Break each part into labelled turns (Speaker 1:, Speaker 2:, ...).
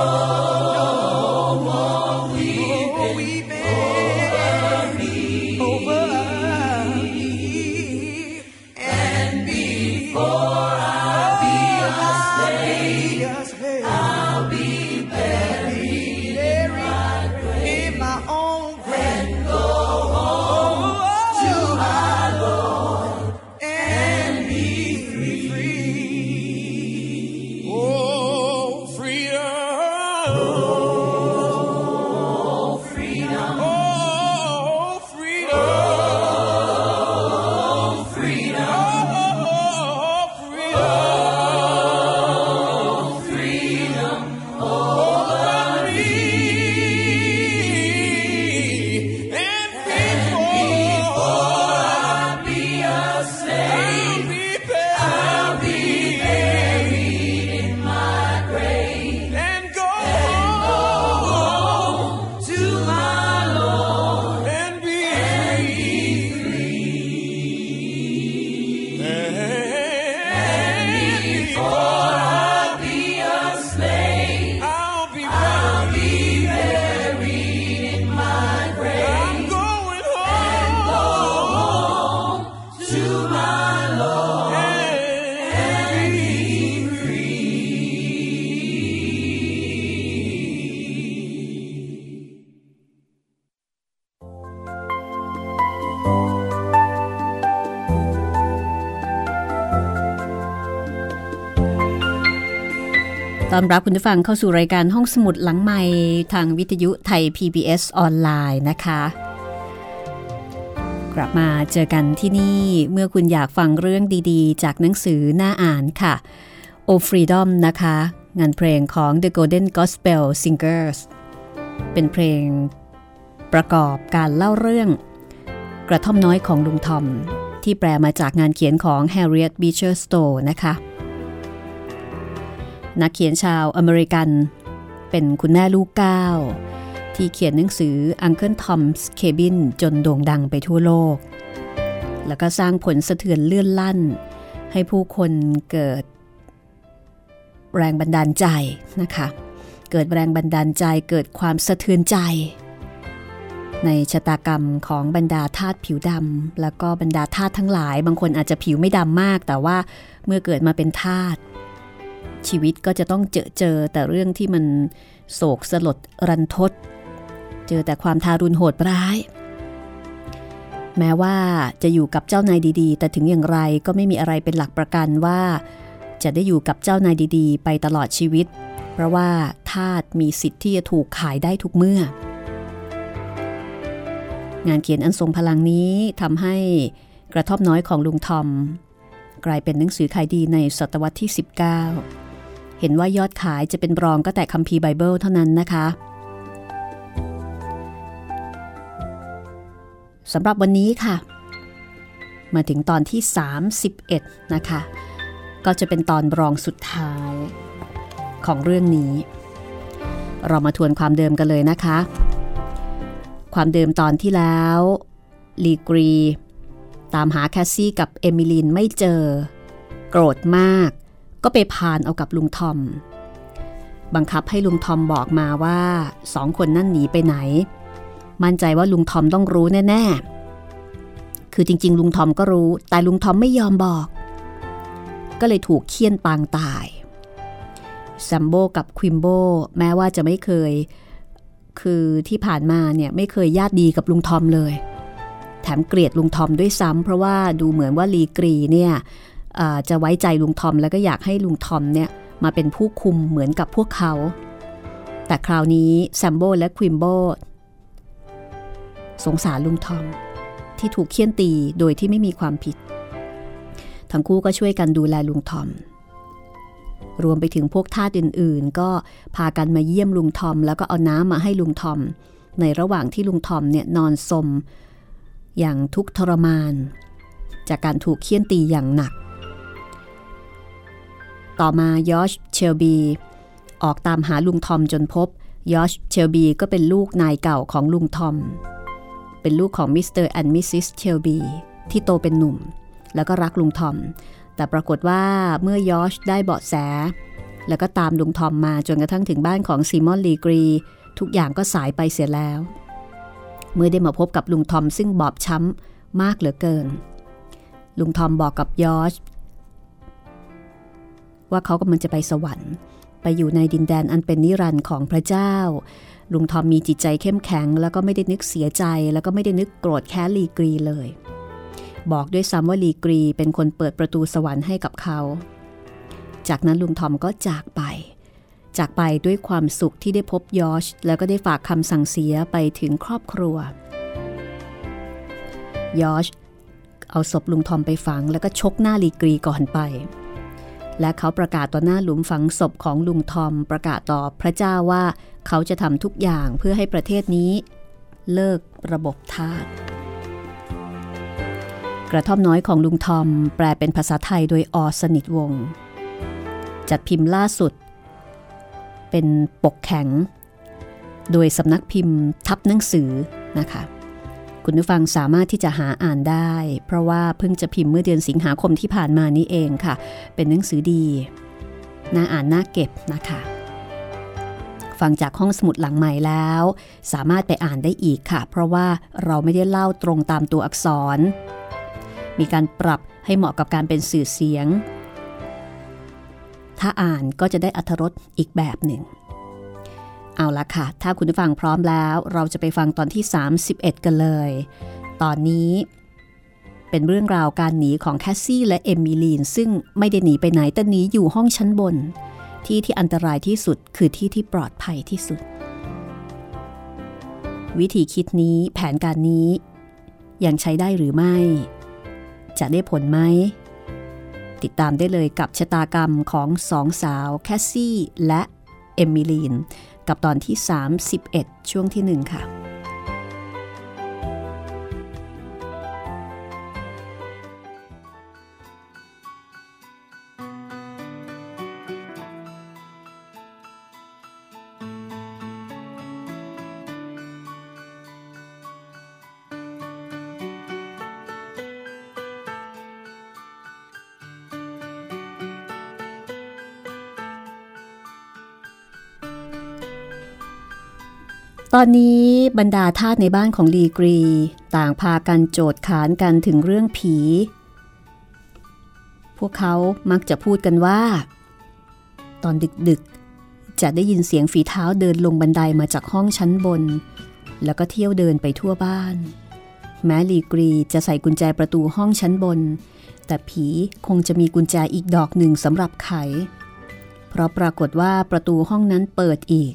Speaker 1: Oh.
Speaker 2: อนรับคุณผู้ฟังเข้าสู่รายการห้องสมุดหลังใหม่ทางวิทยุไทย PBS ออนไลน์นะคะ กลับมาเจอกันที่นี่เมื่อคุณอยากฟังเรื่องดีๆ จากหนังสือหน้าอ่านค่ะ O Freedom นะคะ งานเพลงของ The Golden Gospel Singers เป็นเพลงประกอบการเล่าเรื่อง กระท่อมน้อยของลุงทอม ที่แปลมาจากงานเขียนของ Harriet Beecher Stowe นะคะ นักเขียนชาวอเมริกัน เป็นคุณแม่ลูกเก้าที่เขียนหนังสือ Uncle Tom's Cabin จนโด่งดังไปทั่วโลก แล้วก็สร้างผลสะเทือนเลื่อนลั่น ให้ผู้คนเกิด แรงบันดาลใจนะคะ เกิดแรงบันดาลใจเกิดความสะเทือนใจ ในชะตากรรมของบรรดาทาสผิวดำแล้วก็บรรดาทาสทั้งหลาย บางคนอาจจะผิวไม่ดำมาก แต่ว่าเมื่อเกิดมาเป็นทาส ชีวิตก็จะต้องเจอเจอแต่เรื่องที่มันโศกสลดรันทด เจอแต่ความทารุณโหดร้าย แม้ว่าจะอยู่กับเจ้านายดีๆ แต่ถึงอย่างไรก็ไม่มีอะไรเป็นหลักประกันว่า จะได้อยู่กับเจ้านายดีๆ ไปตลอดชีวิต เพราะว่าทาสมีสิทธิ์ที่จะถูกขายได้ทุกเมื่อ งานเขียนอันทรงพลังนี้ทำให้กระท่อมน้อยของลุงทอมกลายเป็นหนังสือขายดีในศตวรรษที่ 19 เห็นว่ายอดขายจะเป็นรองก็แต่คัมภีร์ไบเบิลเท่านั้นนะคะสำหรับวันนี้ค่ะ มาถึงตอนที่ 31 นะคะ ก็จะเป็นตอนรองสุดท้ายของเรื่องนี้ เรามาทวนความเดิมกันเลยนะคะ ความเดิมตอนที่แล้วลีกรี ตามหาแคสซี่กับเอมิลินไม่เจอ โกรธมาก ก็ไปพาลเอากับลุงทอม บังคับให้ลุงทอมบอกมาว่าสองคนนั่นหนีไปไหน มั่นใจว่าลุงทอมต้องรู้แน่ๆ คือจริง ๆ ลุงทอมก็รู้ แต่ลุงทอมไม่ยอมบอก ก็เลยถูกเฆี่ยนปางตายแซมโบกับควิมโบแม้ว่าจะไม่เคย คือที่ผ่านมาเนี่ยไม่เคยญาติดีกับลุงทอมเลย แถมเกลียดลุงทอมด้วยซ้ำเพราะว่าดูเหมือนว่าลีกรีเนี่ย จะไว้ใจลุงทอมแล้วก็อยากให้ลุงทอมเนี่ยมาเป็นผู้คุมเหมือนกับพวกเขา แต่คราวนี้แซมโบและควิมโบสงสารลุงทอม ที่ถูกเคี่ยนตีโดยที่ไม่มีความผิด ทั้งคู่ก็ช่วยกันดูแลลุงทอม รวมไปถึงพวกทาสอื่นๆ ก็พากันมาเยี่ยมลุงทอม แล้วก็เอาน้ำมาให้ลุงทอม ในระหว่างที่ลุงทอมเนี่ยนอนซม อย่างทุกข์ทรมาน จากการถูกเฆี่ยนตีอย่างหนัก ต่อมายอชเชลบี ออกตามหาลุงทอมจนพบยอชเชลบีก็เป็นลูกนายเก่าของลุงทอม เป็นลูกของ Mr. and Mrs. เชลบีที่โตเป็นหนุ่ม แล้วก็รักลุงทอม แต่ปรากฏว่าเมื่อยอชได้เบาะแส แล้วก็ตามลุงทอมมาจนกระทั่งถึงบ้านของซีมอนลีกรี ทุกอย่างก็สายไปเสียแล้ว เมื่อได้มาพบกับลุงทอมซึ่งบอบช้ำมากเหลือเกิน ลุงทอมบอกกับยอช ว่าเขากำลังจะไปสวรรค์ ไปอยู่ในดินแดนอันเป็นนิรันดร์ของพระเจ้า ลุงทอมมีจิตใจเข้มแข็ง แล้วก็ไม่ได้นึกเสียใจ แล้วก็ไม่ได้นึกโกรธแค้นลีกรีเลย บอกด้วยซ้ำว่าลีกรีเป็นคนเปิดประตูสวรรค์ให้กับเขา จากนั้นลุงทอมก็จากไป จากไปด้วยความสุขที่ได้พบยอช แล้วก็ได้ฝากคำสั่งเสียไปถึงครอบครัวยอชเอาศพลุงทอมไปฝังแล้วก็ชกหน้าลีกรีก่อนไป และเขาประกาศต่อหน้าหลุมฝังศพของลุงทอมประกาศต่อพระเจ้าว่าเขาจะทำทุกอย่างเพื่อให้ประเทศนี้ เลิกระบบทาสกระท่อมน้อยของลุงทอมแปลเป็นภาษาไทยโดยอสนิทวงศ์จัดพิมพ์ล่าสุด เป็นปกแข็ง โดยสำนักพิมพ์ทับหนังสือนะคะ คุณผู้ฟังสามารถที่จะหาอ่านได้ เพราะว่าเพิ่งจะพิมพ์เมื่อเดือนสิงหาคมที่ผ่านมานี้เองค่ะ เป็นหนังสือดีน่าอ่านน่าเก็บนะคะ ฟังจากห้องสมุดหลังใหม่แล้ว สามารถไปอ่านได้อีกค่ะ เพราะว่าเราไม่ได้เล่าตรงตามตัวอักษร มีการปรับให้เหมาะกับการเป็นสื่อเสียง ถ้าอ่านก็จะได้อัธรสอีกแบบหนึ่ง เอาละค่ะ ถ้าคุณผู้ฟังพร้อมแล้ว เราจะไปฟังตอนที่ 31 กันเลย ตอนนี้เป็นเรื่องราวการหนีของแคสซี่และเอมิลีน ซึ่งไม่ได้หนีไปไหนแต่หนีอยู่ห้องชั้นบน ที่ที่อันตรายที่สุดคือที่ที่ปลอดภัยที่สุด วิธีคิดนี้แผนการนี้ ยังใช้ได้หรือไม่ จะได้ผลไหม ติดตามได้เลยกับชะตากรรมของสองสาวแคสซี่และเอมิลีน กับตอนที่ 31 ช่วงที่ 1 ค่ะ ตอนนี้บรรดาทาสในบ้านของลีกรี ต่างพากันโจดขานกันถึงเรื่องผี พวกเขามักจะพูดกันว่า ตอนดึกๆ จะได้ยินเสียงฝีเท้าเดินลงบันไดมาจากห้องชั้นบน แล้วก็เที่ยวเดินไปทั่วบ้าน แม้ลีกรีจะใส่กุญแจประตูห้องชั้นบน แต่ผีคงจะมีกุญแจอีกดอกหนึ่งสำหรับไข เพราะปรากฏว่าประตูห้องนั้นเปิดอีก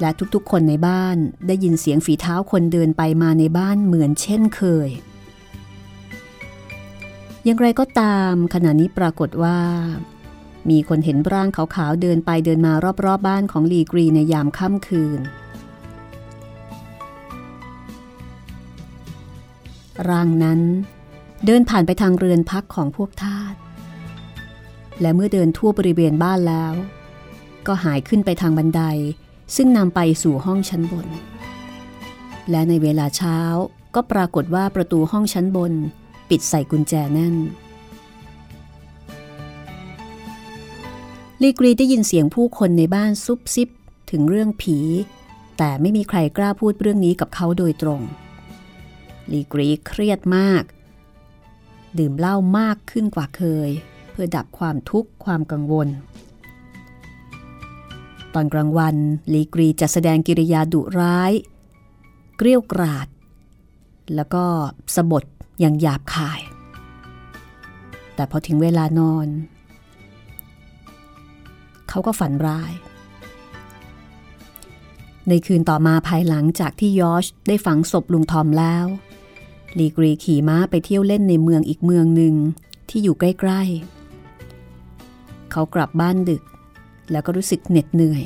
Speaker 2: และทุกๆ คนในบ้านได้ยินเสียงฝีเท้าคนเดินไปมาในบ้านเหมือนเช่นเคย อย่างไรก็ตามขณะนี้ปรากฏว่า มีคนเห็นร่างขาวๆเดินไปเดินมารอบๆบบ้านของลีกรีในยามค่ำคืน ร่างนั้นเดินผ่านไปทางเรือนพักของพวกทาส และเมื่อเดินทั่วบริเวณบ้านแล้ว ก็หายขึ้นไปทางบันได ซึ่งนำไปสู่ห้องชั้นบน และในเวลาเช้าก็ปรากฏว่าประตูห้องชั้นบน ปิดใส่กุญแจแน่น ลีกรีได้ยินเสียงผู้คนในบ้านซุบซิบถึงเรื่องผี แต่ไม่มีใครกล้าพูดเรื่องนี้กับเขาโดยตรง ลีกรีเครียดมาก ดื่มเหล้ามากขึ้นกว่าเคย เพื่อดับความทุกข์ความกังวล ตอนกลางวันลีกรีจะแสดงกิริยาดุร้าย เกลี้ยวกราด แล้วก็สบทอย่างหยาบคาย แต่พอถึงเวลานอน เขาก็ฝันร้าย ในคืนต่อมาภายหลังจากที่ยอชได้ฝังศพลุงทอมแล้วลีกรีขี่ม้าไปเที่ยวเล่นในเมืองอีกเมืองหนึ่งที่อยู่ใกล้ ๆ เขากลับบ้านดึก แล้วก็รู้สึกเหน็ดเหนื่อย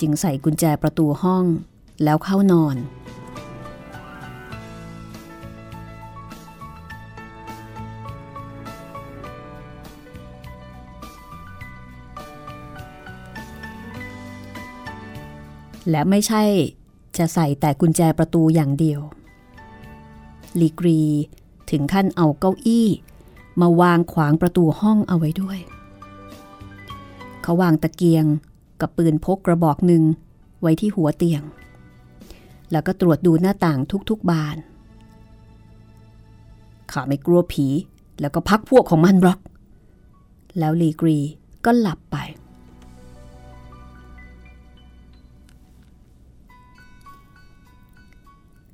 Speaker 2: จึงใส่กุญแจประตูห้องแล้วเข้านอน และไม่ใช่จะใส่แต่กุญแจประตูอย่างเดียว ลีกรีถึงขั้นเอาเก้าอี้ มาวางขวางประตูห้องเอาไว้ด้วย เขาวางตะเกียงกับปืนพกกระบอกหนึ่งไว้ที่หัวเตียง แล้วก็ตรวจดูหน้าต่างทุกๆบาน ข้าไม่กลัวผี แล้วก็พักพวกของมันบล็อก แล้วลีกรีก็หลับไป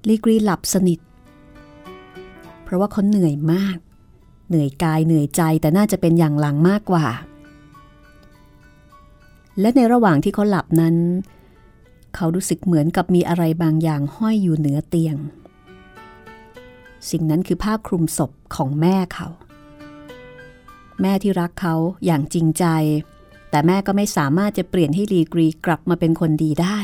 Speaker 2: ลีกรีหลับสนิท เพราะว่าเขาเหนื่อยมาก เหนื่อยกายเหนื่อยใจแต่น่าจะเป็นอย่างหลังมากกว่า และในระหว่างที่เขาหลับนั้น เขารู้สึกเหมือนกับมีอะไรบางอย่างห้อยอยู่เหนือเตียง สิ่งนั้นคือผ้าคลุมศพของแม่เขา แม่ที่รักเขาอย่างจริงใจ แต่แม่ก็ไม่สามารถจะเปลี่ยนให้ลีกรีกลับมาเป็นคนดีได้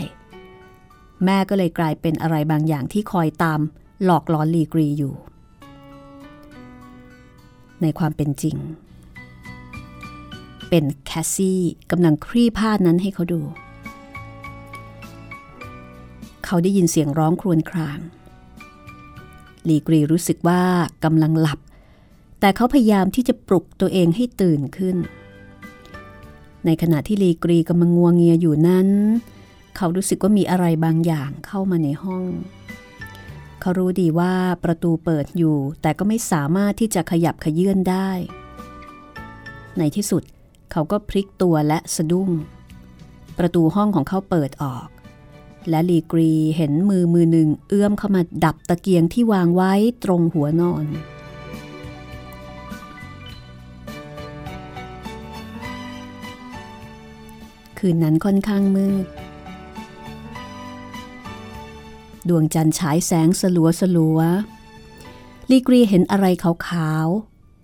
Speaker 2: แม่ก็เลยกลายเป็นอะไรบางอย่างที่คอยตาม หลอกหลอนลีกรีอยู่ ในความเป็นจริง เป็นแคสซี่กำลังคลี่ผ้านั้นให้เขาดู เขาได้ยินเสียงร้องครวญคราง ลีกรีรู้สึกว่ากำลังหลับ แต่เขาพยายามที่จะปลุกตัวเองให้ตื่นขึ้น ในขณะที่ลีกรีกำลังงัวงเงียอยู่นั้น เขารู้สึกว่ามีอะไรบางอย่างเข้ามาในห้องเขารู้ดีว่าประตูเปิดอยู่ แต่ก็ไม่สามารถที่จะขยับขยื่นได้ ในที่สุด เขาก็พลิกตัวและสะดุ้ง ประตูห้องของเขาเปิดออก และลีกรีเห็นมือมือหนึ่งเอื้อมเข้ามาดับตะเกียงที่วางไว้ตรงหัวนอน คืนนั้นค่อนข้างมืดดวงจันทร์ฉายแสงสลัวสลัว ลีกรีเห็นอะไรขาว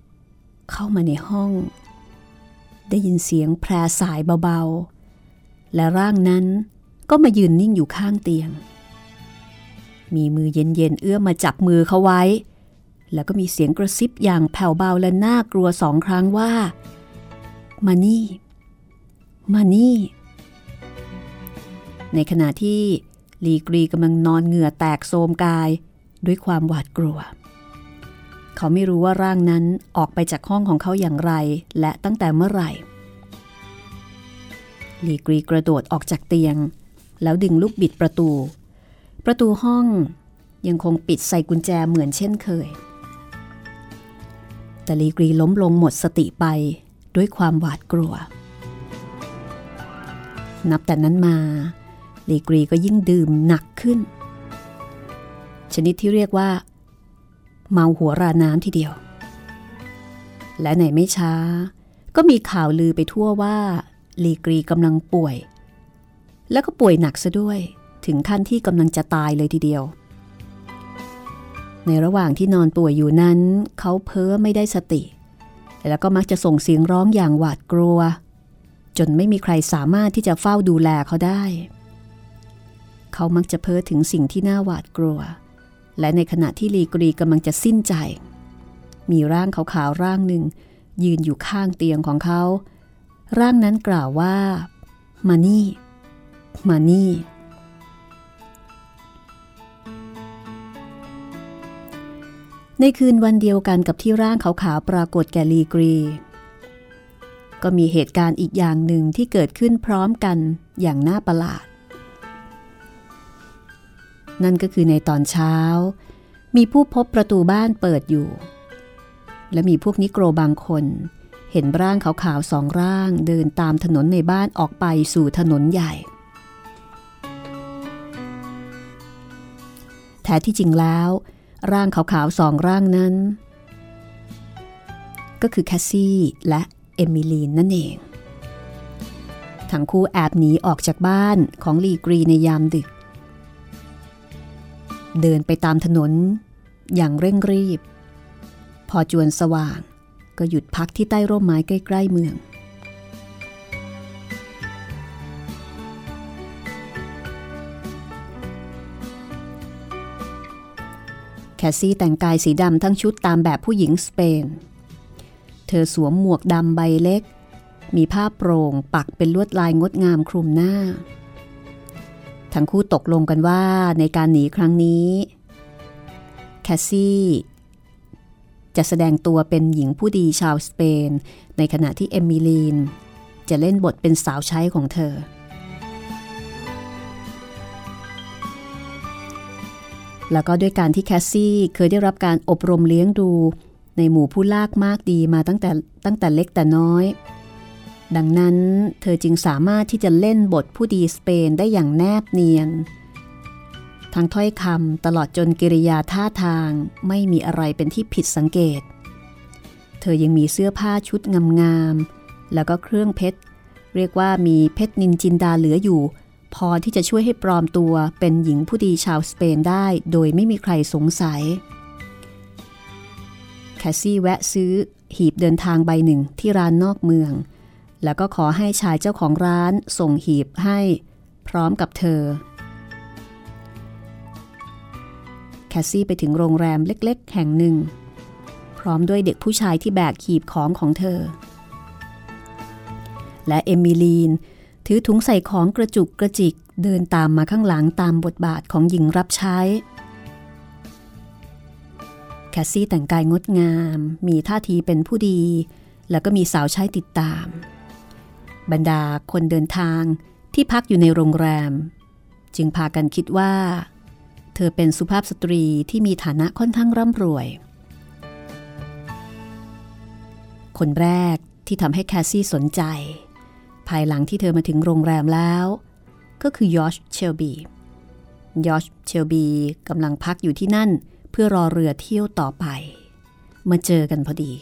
Speaker 2: ๆ เข้ามาในห้อง ได้ยินเสียงแพรสายเบาๆ และร่างนั้นก็มายืนนิ่งอยู่ข้างเตียง มีมือเย็นๆเอื้อมมาจับมือเขาไว้ แล้วก็มีเสียงกระซิบอย่างแผ่วเบาและน่ากลัวสองครั้งว่า มานี่ มานี่ ในขณะที่ลีกรีกำลังนอนเหงื่อแตกโซมกายด้วยความหวาดกลัวเเขาไม่รู้ว่าร่างนั้นออกไปจากห้องของเขาอย่างไร และตั้งแต่เมื่อไหร่ลีกรีกระโดดออกจากเตียง แล้วดึงลูกบิดประตู ประตูห้องยังคงปิดใส่กุญแจเหมือนเช่นเคย แต่ลีกรีล้มลงหมดสติไปด้วยความหวาดกลัว นับแต่นั้นมา ลีกรีก็ยิ่งดื่มหนักขึ้น ชนิดที่เรียกว่า เมาหัวราน้ำทีเดียว และในไม่ช้า ก็มีข่าวลือไปทั่วว่า ลีกรีกำลังป่วย แล้วก็ป่วยหนักซะด้วย ถึงขั้นที่กำลังจะตายเลยทีเดียว ในระหว่างที่นอนป่วยอยู่นั้น เขาเพ้อไม่ได้สติ แล้วก็มักจะส่งเสียงร้องอย่างหวาดกลัว จนไม่มีใครสามารถที่จะเฝ้าดูแลเขาได้ เขามักจะเพ้อถึงสิ่งที่น่าหวาดกลัว และในขณะที่ลีกรีกำลังจะสิ้นใจ มีร่างขาวๆร่างหนึ่ง ยืนอยู่ข้างเตียงของเขา ร่างนั้นกล่าวว่า มานี่ มานี่ ในคืนวันเดียวกันกับที่ร่างขาวๆปรากฏแก่ลีกรี ก็มีเหตุการณ์อีกอย่างหนึ่งที่เกิดขึ้นพร้อมกันอย่างน่าประหลาด นั่นก็คือในตอนเช้า มีผู้พบประตูบ้านเปิดอยู่ และมีพวกนิโกรบางคน เห็นร่างขาวๆสองร่างเดินตามถนนในบ้านออกไปสู่ถนนใหญ่ แท้ที่จริงแล้ว ร่างขาวๆสองร่างนั้น ก็คือแคสซี่และเอมิลีนนั่นเองทั้งคู่แอบหนีออกจากบ้านของลีกรีในยามดึก เดินไปตามถนน อย่างเร่งรีบ พอจวนสว่างก็หยุดพักที่ใต้ร่มไม้ใกล้ ๆ เมือง แคสซี่แต่งกายสีดำทั้งชุดตามแบบผู้หญิงสเปน เธอสวมหมวกดำใบเล็ก มีผ้าโปร่งปักเป็นลวดลายงดงามคลุมหน้า ทั้งคู่ตกลงกันว่าในการหนีครั้งนี้ แคสซี่จะแสดงตัวเป็นหญิงผู้ดีชาวสเปน ในขณะที่เอมิลีน จะเล่นบทเป็นสาวใช้ของเธอ แล้วก็ด้วยการที่แคสซี่เคยได้รับการอบรมเลี้ยงดู ในหมู่ผู้ลากมากดีมาตั้งแต่ตั้งแต่เล็กแต่น้อย ดังนั้นเธอจึงสามารถที่จะเล่นบทผู้ดีสเปนได้อย่างแนบเนียน ทั้งถ้อยคำตลอดจนกิริยาท่าทางไม่มีอะไรเป็นที่ผิดสังเกต เธอยังมีเสื้อผ้าชุดงามๆ แล้วก็เครื่องเพชร เรียกว่ามีเพชรนินจินดาเหลืออยู่ พอที่จะช่วยให้ปลอมตัวเป็นหญิงผู้ดีชาวสเปนได้โดยไม่มีใครสงสัย แคสซี่แวะซื้อหีบเดินทางใบหนึ่งที่ร้านนอกเมือง แล้วก็ขอให้ชายเจ้าของร้านส่งหีบให้พร้อมกับเธอ แคสซี่ไปถึงโรงแรมเล็กๆ แห่งหนึ่ง พร้อมด้วยเด็กผู้ชายที่แบกหีบของของเธอ และเอมิลีนถือถุงใส่ของกระจุกกระจิกเดินตามมาข้างหลังตามบทบาทของหญิงรับใช้ แคสซี่แต่งกายงดงาม มีท่าทีเป็นผู้ดี แล้วก็มีสาวใช้ติดตาม บรรดาคนเดินทางที่พักอยู่ในโรงแรม จึงพากันคิดว่า เธอเป็นสุภาพสตรีที่มีฐานะค่อนข้างร่ำรวย คนแรกที่ทำให้แคสซี่สนใจ ภายหลังที่เธอมาถึงโรงแรมแล้ว ก็คือยอชเชลบียอชเชลบีกำลังพักอยู่ที่นั่นเพื่อรอเรือเที่ยวต่อไป มาเจอกันพอดี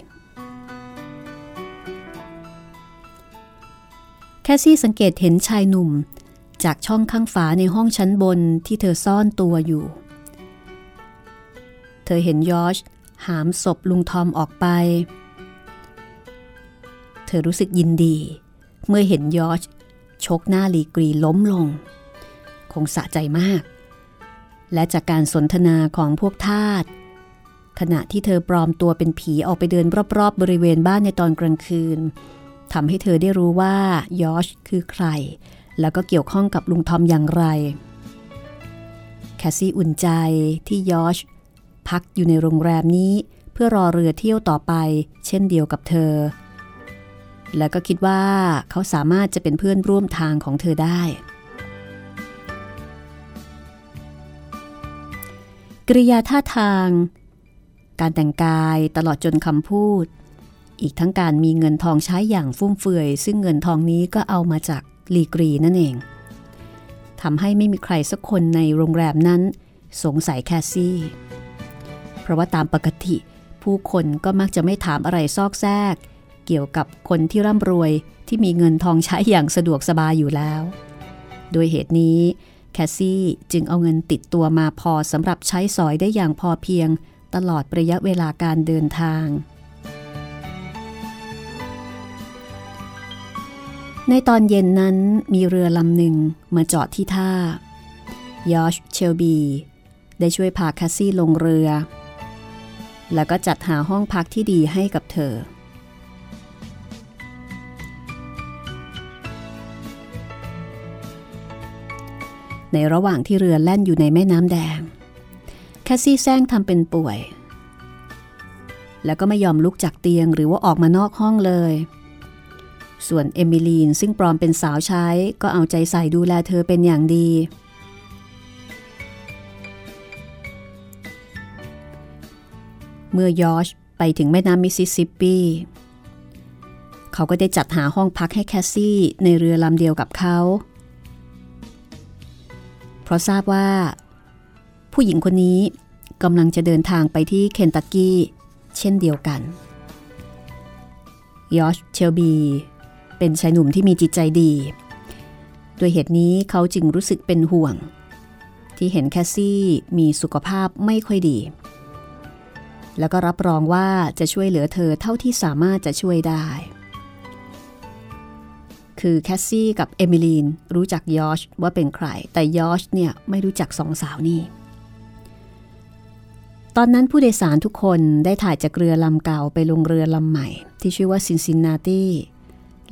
Speaker 2: แคสซี่สังเกตเห็นชายหนุ่ม จากช่องข้างฝาในห้องชั้นบนที่เธอซ่อนตัวอยู่ เธอเห็นยอชหามศพลุงทอมออกไป เธอรู้สึกยินดี เมื่อเห็นยอชชกหน้าลีกรีล้มลง คงสะใจมาก และจากการสนทนาของพวกทาสขณะที่เธอปลอมตัวเป็นผีออกไปเดินรอบๆบริเวณบ้านในตอนกลางคืน ทำให้เธอได้รู้ว่ายอชคือใคร แล้วก็เกี่ยวข้องกับลุงทอมอย่างไร แคสซี่อุ่นใจที่ยอชพักอยู่ในโรงแรมนี้เพื่อรอเรือเที่ยวต่อไป เช่นเดียวกับเธอ แล้วก็คิดว่าเขาสามารถจะเป็นเพื่อนร่วมทางของเธอได้ กริยาท่าทาง การแต่งกายตลอดจนคำพูด อีกทั้งการมีเงินทองใช้อย่างฟุ่มเฟือย ซึ่งเงินทองนี้ก็เอามาจากลีกรีนั่นเองทำให้ไม่มีใครสักคนในโรงแรมนั้น สงสัยแคสซี่ เพราะว่าตามปกติ ผู้คนก็มักจะไม่ถามอะไรซอกแซก เกี่ยวกับคนที่ร่ำรวยที่มีเงินทองใช้อย่างสะดวกสบายอยู่แล้ว โดยเหตุนี้แคสซี่จึงเอาเงินติดตัวมาพอสำหรับใช้สอยได้อย่างพอเพียง ตลอดระยะเวลาการเดินทาง ในตอนเย็นนั้นมีเรือลำหนึ่งมาจอดที่ท่ายอชเชลบี ได้ช่วยพาแคสซี่ลงเรือ แล้วก็จัดหาห้องพักที่ดีให้กับเธอ ในระหว่างที่เรือแล่นอยู่ในแม่น้ำแดงแคสซี่แสร้งทำเป็นป่วย แล้วก็ไม่ยอมลุกจากเตียงหรือว่าออกมานอกห้องเลย ส่วนเอมิลีนซึ่งปลอมเป็นสาวใช้ก็เอาใจใส่ดูแลเธอเป็นอย่างดี เมื่อยอชไปถึงแม่น้ำมิสซิสซิปปี เขาก็ได้จัดหาห้องพักให้แคสซี่ในเรือลำเดียวกับเขา เพราะทราบว่า ผู้หญิงคนนี้กำลังจะเดินทางไปที่เคนตักกี้ เช่นเดียวกันยอชเชลบี เป็นชายหนุ่มที่มีจิตใจดี ด้วยเหตุนี้เขาจึงรู้สึกเป็นห่วง ที่เห็นแคสซี่มีสุขภาพไม่ค่อยดี แล้วก็รับรองว่าจะช่วยเหลือเธอเท่าที่สามารถจะช่วยได้ คือแคสซี่กับเอมิลีนรู้จักยอชว่าเป็นใคร แต่ยอชเนี่ยไม่รู้จักสองสาวนี่ตอนนั้นผู้โดยสารทุกคนได้ถ่ายจากเรือลำเก่าไปลงเรือลำใหม่ ที่ชื่อว่าซินซินนาตี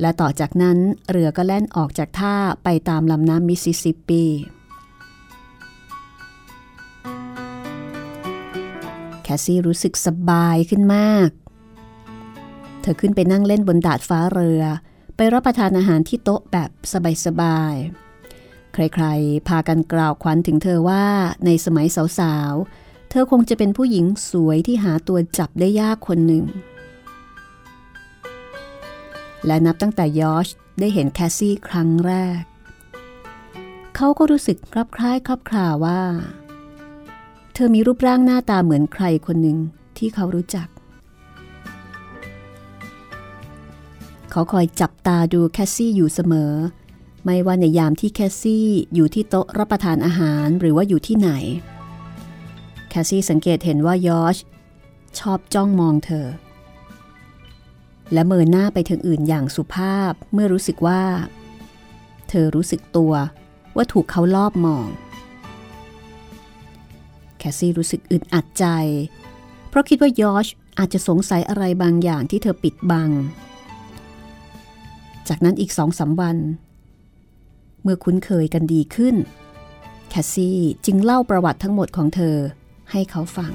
Speaker 2: และต่อจากนั้นเรือก็แล่นออกจากท่าไปตามลำน้ำมิสซิสซิปปี แคสซี่รู้สึกสบายขึ้นมาก เธอขึ้นไปนั่งเล่นบนดาดฟ้าเรือ ไปรับประทานอาหารที่โต๊ะแบบสบายๆ ใครๆ พากันกล่าวขวัญถึงเธอว่าในสมัยสาวๆ เธอคงจะเป็นผู้หญิงสวยที่หาตัวจับได้ยากคนหนึ่ง และนับตั้งแต่ยอชได้เห็นแคสซี่ครั้งแรก เขาก็รู้สึกคลับคล้ายคลับคลาว่า เธอมีรูปร่างหน้าตาเหมือนใครคนหนึ่งที่เขารู้จัก เขาคอยจับตาดูแคสซี่อยู่เสมอ ไม่ว่าในยามที่แคสซี่อยู่ที่โต๊ะรับประทานอาหารหรือว่าอยู่ที่ไหน แคสซี่สังเกตเห็นว่ายอชชอบจ้องมองเธอ และเมินหน้าไปทางอื่นอย่างสุภาพเมื่อรู้สึกว่า เธอรู้สึกตัวว่าถูกเขาลอบมอง แคสซี่รู้สึกอึดอัดใจ เพราะคิดว่ายอชอาจจะสงสัยอะไรบางอย่างที่เธอปิดบัง จากนั้นอีกสองสาวัน เมื่อคุ้นเคยกันดีขึ้น แคสซี่จึงเล่าประวัติทั้งหมดของเธอให้เขาฟัง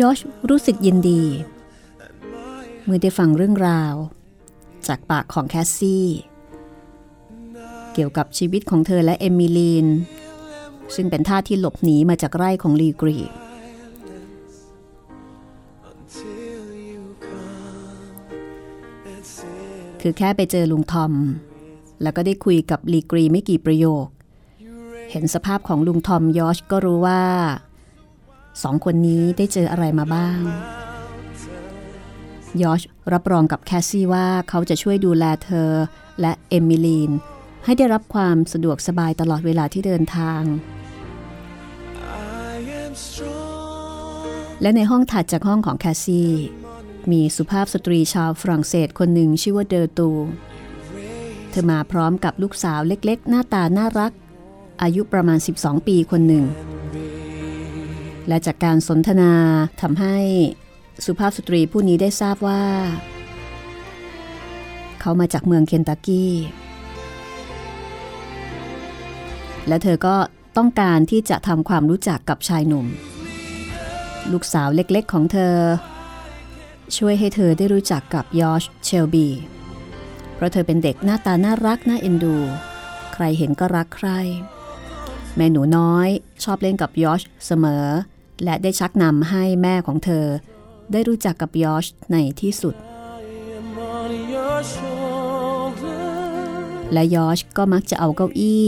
Speaker 2: ยอชรู้สึกยินดี เมื่อได้ฟังเรื่องราว จากปากของแคสซี่ เกี่ยวกับชีวิตของเธอและเอมิลีน ซึ่งเป็นท่าที่หลบหนีมาจากไร่ของลีกรีคือแค่ไปเจอลุงทอม แล้วก็ได้คุยกับลีกรีไม่กี่ประโยค เห็นสภาพของลุงทอมยอชก็รู้ว่าสองคนนี้ได้เจออะไรมาบ้าง ยอชรับรองกับแคสซี่ว่าเขาจะช่วยดูแลเธอและเอมิลีน ให้ได้รับความสะดวกสบายตลอดเวลาที่เดินทาง และในห้องถัดจากห้องของแคสซี่ มีสุภาพสตรีชาวฝรั่งเศสคนหนึ่งชื่อว่าเดอตู เธอมาพร้อมกับลูกสาวเล็กๆ หน้าตาน่ารัก อายุประมาณ 12 ปีคนหนึ่ง และจากการสนทนาทำให้สุภาพสตรีผู้นี้ได้ทราบว่า เขามาจากเมืองเคนตักกี้ และเธอก็ต้องการที่จะทำความรู้จักกับชายหนุ่ม ลูกสาวเล็กๆของเธอ ช่วยให้เธอได้รู้จักกับยอชเชลบี เพราะเธอเป็นเด็กหน้าตาน่ารักน่าเอ็นดู ใครเห็นก็รักใคร แม่หนูน้อยชอบเล่นกับยอชเสมอ และได้ชักนำให้แม่ของเธอ ได้รู้จักกับยอชในที่สุด และยอชก็มักจะเอาเก้าอี้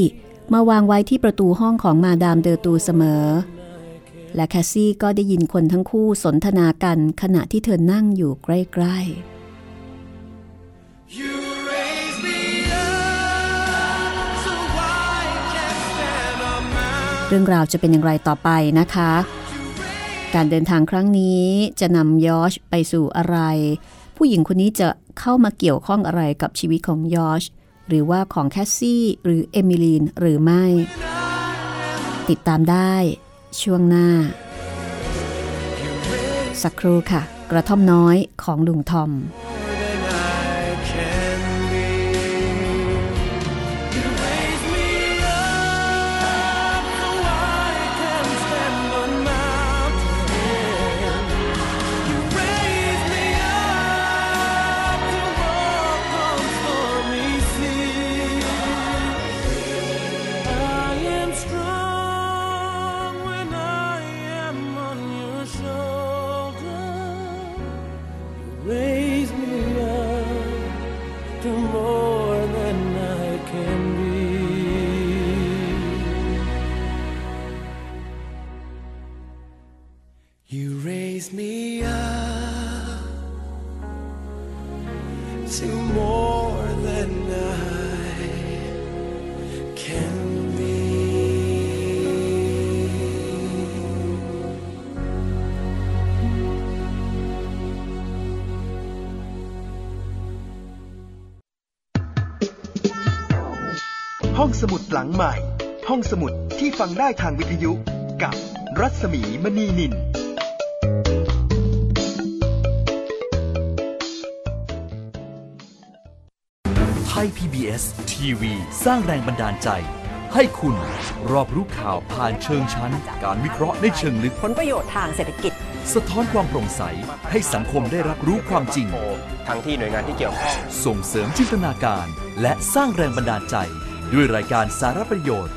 Speaker 2: มาวางไว้ที่ประตูห้องของมาดามเดอตูเสมอ และแคสซี่ก็ได้ยินคนทั้งคู่สนทนากันขณะที่เธอนั่งอยู่ใกล้ ๆ เรื่องราวจะเป็นอย่างไรต่อไปนะคะ การเดินทางครั้งนี้จะนำยอชไปสู่อะไร ผู้หญิงคนนี้จะเข้ามาเกี่ยวข้องอะไรกับชีวิตของยอชหรือว่าของแคสซี่หรือเอมิลีนหรือไม่ ติดตามได้ ช่วงหน้า สักครู่ค่ะ กระท่อมน้อยของลุงทอม
Speaker 3: ฟังได้ทางวิทยุกับรัศมีมณีนิน
Speaker 4: ไทย PBS ทีวีสร้างแรงบันดาลใจ ให้คุณรอบรู้ข่าวผ่านเชิงชั้น การวิเคราะห์ในเชิงลึก
Speaker 5: ผลประโยชน์ทางเศรษฐกิจ
Speaker 4: สะท้อนความโปร่งใส ให้สังคมได้รับรู้ความจริง
Speaker 6: ทั้งที่หน่วยงานที่เกี่ยวข้อง
Speaker 4: ส่งเสริมจินตนาการ และสร้างแรงบันดาลใจ ด้วยรายการสาระประโยชน์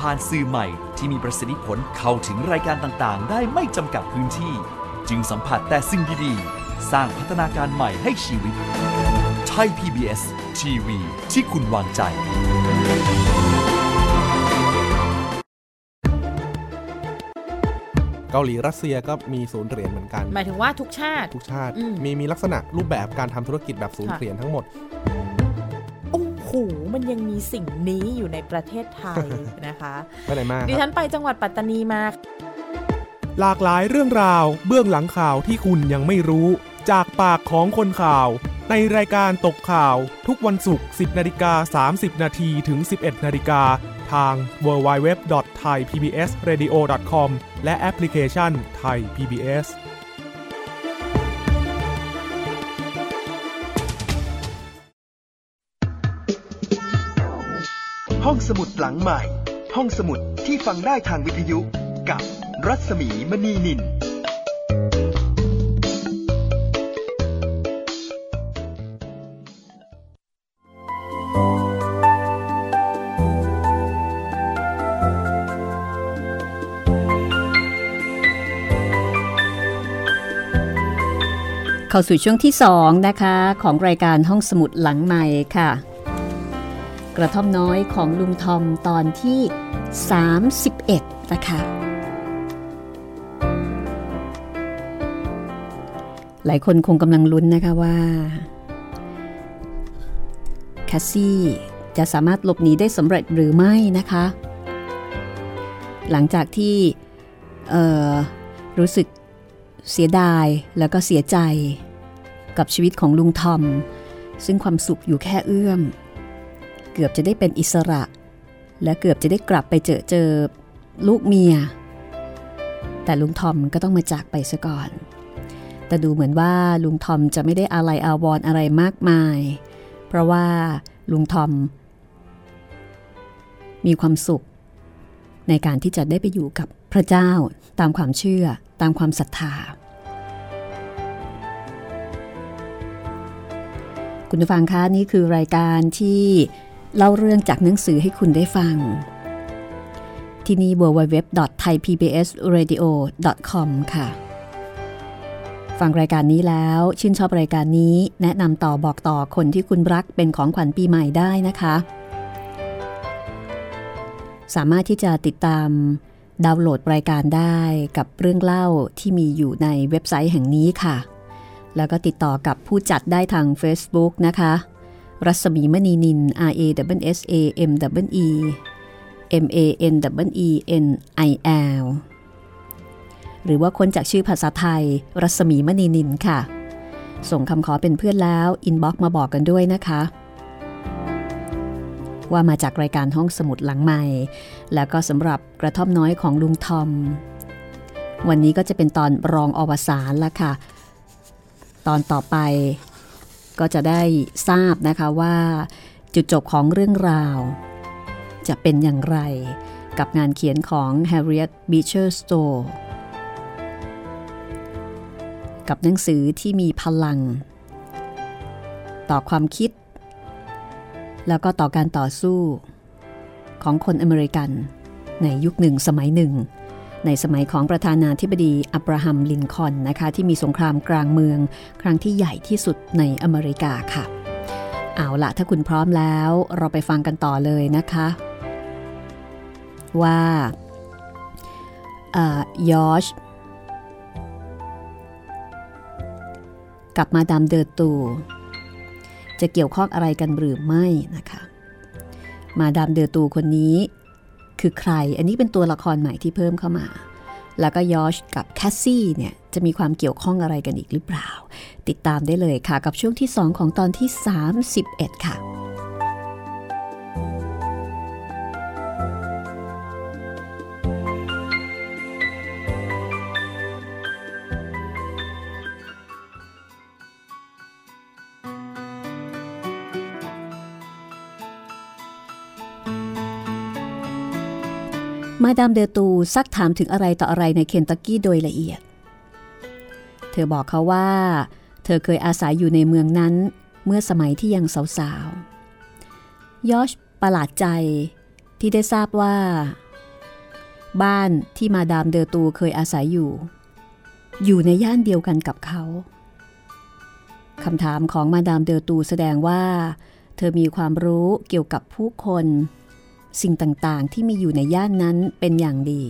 Speaker 4: ผ่านสื่อใหม่ที่มีประสิทธิผลเข้าถึงรายการต่างๆ ได้ไม่จำกัดพื้นที่ จึงสัมผัสแต่สิ่งดีๆ สร้างพัฒนาการใหม่ให้ชีวิต ไทย PBS ทีวีที่คุณวางใจ
Speaker 7: เกาหลีรัสเซียก็มีศูนย์เหรียญเหมือนกัน
Speaker 8: หมายถึงว่าทุกชาติ
Speaker 7: ทุกชาติ
Speaker 8: อืม
Speaker 7: มีมีลักษณะรูปแบบการทำธุรกิจแบบศูนย์
Speaker 8: ค่ะ
Speaker 7: เหรียญทั้งหมด
Speaker 8: โอ้โหมันยังมีสิ่งนี้อยู่ในประเทศไทยนะคะ
Speaker 7: ไปไหนมา
Speaker 8: ดิ
Speaker 7: ค
Speaker 8: ฉั
Speaker 7: รับ
Speaker 8: นไปจังหวัดปัตตานีมา
Speaker 7: หลากหลายเรื่องราวเบื้องหลังข่าวที่คุณยังไม่รู้ จากปากของคนข่าว ในรายการตกข่าวทุกวันศุกร์ 10นาฬิกา30 นาทีถึง 11นาฬิกาทาง www.thaipbsradio.com และแอปพลิเคชัน Thai PBS
Speaker 3: ห้องสมุดหลังใหม่ ห้องสมุดที่ฟังได้ทางวิทยุกับรัศมีมณีนิน
Speaker 2: เข้าสู่ช่วงที่ 2 นะคะ ของรายการห้องสมุดหลังใหม่ค่ะ ระท่อมน้อยของลุงทอมตอนที่ 31 นะคะ หลายคนคงกำลังลุ้นนะคะว่าแคสซี่จะสามารถหลบหนีได้สำเร็จหรือไม่นะคะ หลังจากที่รู้สึกเสียดายแล้วก็เสียใจกับชีวิตของลุงทอม ซึ่งความสุขอยู่แค่เอื้อม กือบจะได้เป็นอิสระ และเกือบจะได้กลับไปเจอเจอลูกเมีย แต่ลุงทอมก็ต้องมาจากไปซะก่อน แต่ดูเหมือนว่าลุงทอมจะไม่ได้อาลัยอาวรณ์อะไรมากมาย เพราะว่าลุงทอม มีความสุข ในการที่จะได้ไปอยู่กับพระเจ้าตามความเชื่อตามความศรัทธาคุณผู้ฟังคะนี่คือรายการที่ เล่าเรื่องจากหนังสือให้คุณได้ฟัง ที่นี่ www.thaipbsradio.com ค่ะ ฟังรายการนี้แล้ว ชื่นชอบรายการนี้ แนะนำต่อบอกต่อคนที่คุณรักเป็นของขวัญปีใหม่ได้นะคะ สามารถที่จะติดตามดาวน์โหลดรายการได้กับเรื่องเล่าที่มีอยู่ในเว็บไซต์แห่งนี้ค่ะ แล้วก็ติดต่อกับผู้จัดได้ทาง Facebook นะคะ รัศมีมณีนิน R A W S A M W E M A N W E N I L หรือว่าค้นจากชื่อภาษาไทย รัศมีมณีนิลค่ะ ส่งคำขอเป็นเพื่อนแล้ว inbox มาบอกกันด้วยนะคะ ว่ามาจากรายการห้องสมุดหลังใหม่ แล้วก็สำหรับกระท่อมน้อยของลุงทอม วันนี้ก็จะเป็นตอนรองอวสานละค่ะ ตอนต่อไป ก็จะได้ทราบนะคะว่า จุดจบของเรื่องราว จะเป็นอย่างไรกับงานเขียนของ Harriet Beecher Stowe กับหนังสือที่มีพลัง ต่อความคิด แล้วก็ต่อการต่อสู้ของคนอเมริกันในยุคหนึ่งสมัยหนึ่ง ในสมัยของประธานาธิบดีอับราฮัมลินคอนนะคะ ที่มีสงครามกลางเมือง ครั้งที่ใหญ่ที่สุดในอเมริกาค่ะ เอาละถ้าคุณพร้อมแล้ว เราไปฟังกันต่อเลยนะคะ ว่าอยอชกับมาดามเดอร์ตู จะเกี่ยวข้องอะไรกันหรือไม่นะคะ มาดามเดอร์ตูคนนี้ คือใคร อันนี้เป็นตัวละครใหม่ที่เพิ่มเข้ามา แล้วก็ยอชกับแคสซี่เนี่ยจะมีความเกี่ยวข้องอะไรกันอีกหรือเปล่า ติดตามได้เลยค่ะกับช่วงที่ 2 ของตอนที่ 31 ค่ะ มาดามเดอตูซักถามถึงอะไรต่ออะไรในเคนตักกี้โดยละเอียด เธอบอกเขาว่า เธอเคยอาศัยอยู่ในเมืองนั้น เมื่อสมัยที่ยังสาวๆยอชประหลาดใจที่ได้ทราบว่า บ้านที่มาดามเดอตูเคยอาศัยอยู่ อยู่ในย่านเดียวกันกับเขาคำถามของมาดามเดอตูแสดงว่า เธอมีความรู้เกี่ยวกับผู้คน สิ่งต่างๆ ที่มีอยู่ในย่านนั้นเป็นอย่างดี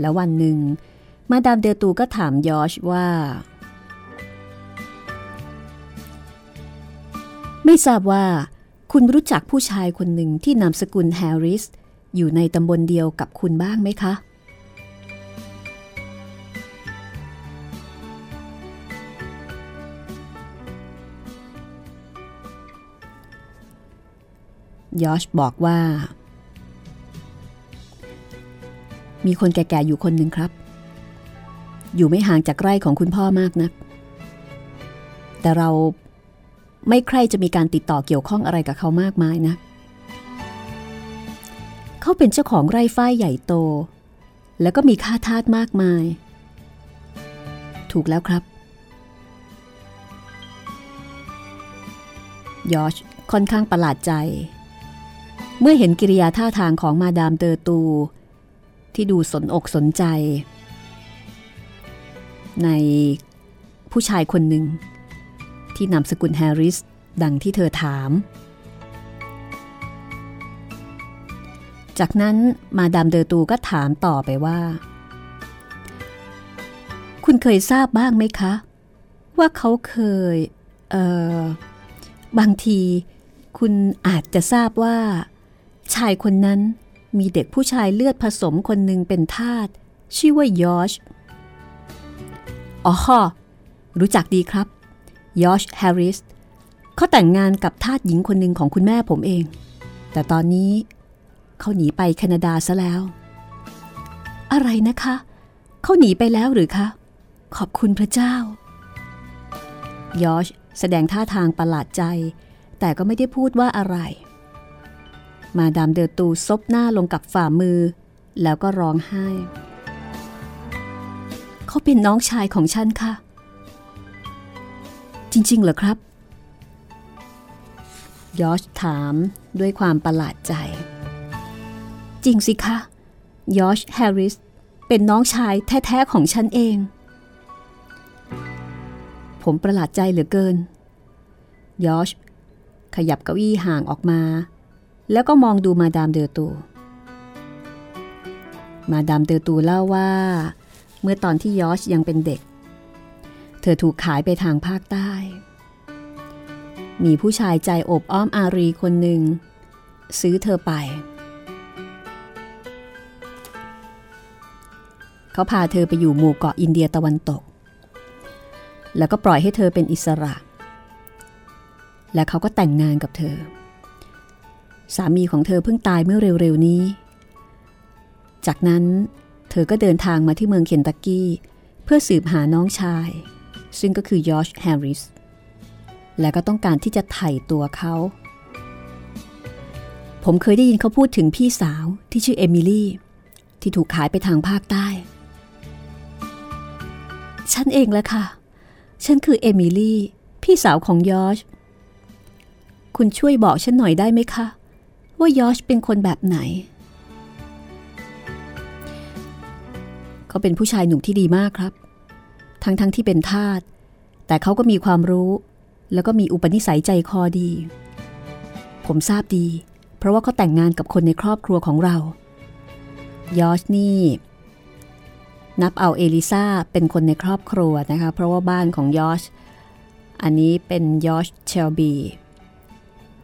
Speaker 2: แล้ววันหนึ่ง มาดามเดอตูก็ถามยอชว่า ไม่ทราบว่าคุณรู้จักผู้ชายคนหนึ่งที่นามสกุลแฮร์ริส อยู่ในตำบลเดียวกับคุณบ้างไหมคะ ยอชบอกว่า มีคนแก่ๆอยู่คนหนึ่งครับ อยู่ไม่ห่างจากไร่ของคุณพ่อมากนัก แต่เราไม่ใครจะมีการติดต่อเกี่ยวข้องอะไรกับเขามากมายนะ เขาเป็นเจ้าของไร่ฝ้ายใหญ่โต แล้วก็มีค่าทาสมากมาย ถูกแล้วครับยอชค่อนข้างประหลาดใจ เมื่อเห็นกิริยาท่าทางของมาดามเตอตู ที่ดูสนอกสนใจ ในผู้ชายคนหนึ่ง ที่นามสกุลแฮร์ริส ดังที่เธอถาม จากนั้นมาดามเดอตูก็ถามต่อไปว่า คุณเคยทราบบ้างไหมคะ ว่าเขาเคย เอ่อ บางทีคุณอาจจะทราบว่า ชายคนนั้นมีเด็กผู้ชายเลือดผสมคนหนึ่งเป็นทาสชื่อว่ายอชอ๋อรู้จักดีครับ ยอชแฮร์ริสเขาแต่งงานกับทาสหญิงคนหนึ่งของคุณแม่ผมเอง แต่ตอนนี้เขาหนีไปแคนาดาซะแล้ว อะไรนะคะ เขาหนีไปแล้วหรือคะ ขอบคุณพระเจ้า ยอชแสดงท่าทางประหลาดใจ แต่ก็ไม่ได้พูดว่าอะไร มาดามเดอตูซบหน้าลงกับฝ่ามือ แล้วก็ร้องไห้ เขาเป็นน้องชายของฉันค่ะ จริง ๆ เหรอครับ ยอชถามด้วยความประหลาดใจ จริงสิคะยอชแฮร์ริสเป็นน้องชายแท้ ๆ ของฉันเอง ผมประหลาดใจเหลือเกินยอชขยับเก้าอี้ห่างออกมา แล้วก็มองดูมาดามเดอตู มาดามเดอตูเล่าว่า เมื่อตอนที่ยอชยังเป็นเด็ก เธอถูกขายไปทางภาคใต้ มีผู้ชายใจอบอ้อมอารีคนหนึ่ง ซื้อเธอไป เขาพาเธอไปอยู่หมู่เกาะอินเดียตะวันตก แล้วก็ปล่อยให้เธอเป็นอิสระ และเขาก็แต่งงานกับเธอ สามีของเธอเพิ่งตายเมื่อเร็วๆนี้ จากนั้นเธอก็เดินทางมาที่เมืองเคนตักกี้ เพื่อสืบหาน้องชาย ซึ่งก็คือยอชแฮร์ริส และก็ต้องการที่จะไถ่ตัวเขา ผมเคยได้ยินเขาพูดถึงพี่สาวที่ชื่อเอมิลี่ ที่ถูกขายไปทางภาคใต้ ฉันเองแหละค่ะ ฉันคือเอมิลี่ พี่สาวของยอชคุณช่วยบอกฉันหน่อยได้ไหมคะ ว่ายอชเป็นคนแบบไหน เขาเป็นผู้ชายหนุ่มที่ดีมากครับ ทั้งๆทที่เป็นทาสแต่เขาก็มีความรู้ แล้วก็มีอุปนิสัยใจคอดี ผมทราบดี เพราะว่าเขาแต่งงานกับคนในครอบครัวของเรา ยอชนี่นับเอาเอลิซาเป็นคนในครอบครัวนะคะ เพราะว่าบ้านของยอชอันนี้เป็นยอชเชลบี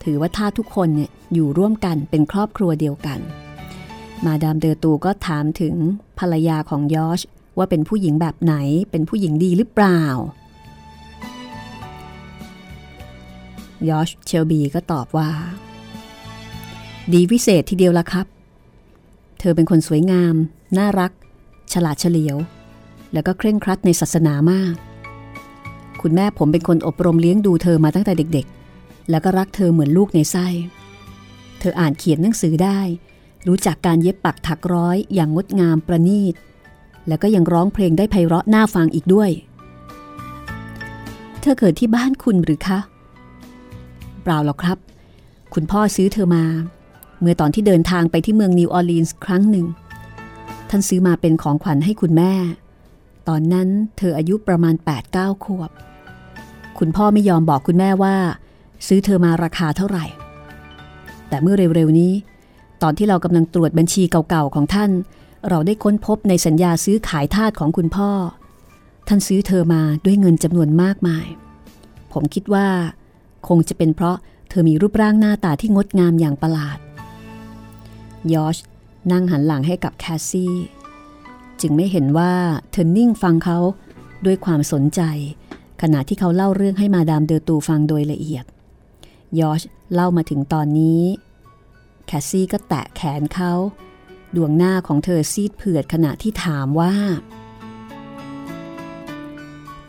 Speaker 2: ถือว่าท่าทุกคนเนี่ยอยู่ร่วมกันเป็นครอบครัวเดียวกัน มาดามเดอตูก็ถามถึงภรรยาของยอชว่าเป็นผู้หญิงแบบไหน เป็นผู้หญิงดีหรือเปล่ายอชเชลบีก็ตอบว่า ดีวิเศษทีเดียวละครับ เธอเป็นคนสวยงาม น่ารัก ฉลาดเฉลียว แล้วก็เคร่งครัดในศาสนามาก คุณแม่ผมเป็นคนอบรมเลี้ยงดูเธอมาตั้งแต่เด็ก แล้วก็รักเธอเหมือนลูกในไส้ เธออ่านเขียนหนังสือได้ รู้จักการเย็บปักถักร้อยอย่างงดงามประณีต แล้วก็ยังร้องเพลงได้ไพเราะน่าฟังอีกด้วย เธอเกิดที่บ้านคุณหรือคะ เปล่าหรอกครับ คุณพ่อซื้อเธอมา เมื่อตอนที่เดินทางไปที่เมืองนิวออร์ลีนส์ครั้งหนึ่ง ท่านซื้อมาเป็นของขวัญให้คุณแม่ ตอนนั้นเธออายุประมาณ 8-9ขวบ คุณพ่อไม่ยอมบอกคุณแม่ว่า ซื้อเธอมาราคาเท่าไหร่ แต่เมื่อเร็วๆนี้ ตอนที่เรากำลังตรวจบัญชีเก่าๆของท่าน เราได้ค้นพบในสัญญาซื้อขายทาสของคุณพ่อ ท่านซื้อเธอมาด้วยเงินจำนวนมากมาย ผมคิดว่า คงจะเป็นเพราะเธอมีรูปร่างหน้าตาที่งดงามอย่างประหลาดยอชนั่งหันหลังให้กับแคสซี่ จึงไม่เห็นว่าเธอนิ่งฟังเขาด้วยความสนใจ ขณะที่เขาเล่าเรื่องให้มาดามเดอตูฟังโดยละเอียด ยอชเล่ามาถึงตอนนี้ แคสซี่ก็แตะแขนเขา ดวงหน้าของเธอซีดเผือดขณะที่ถามว่า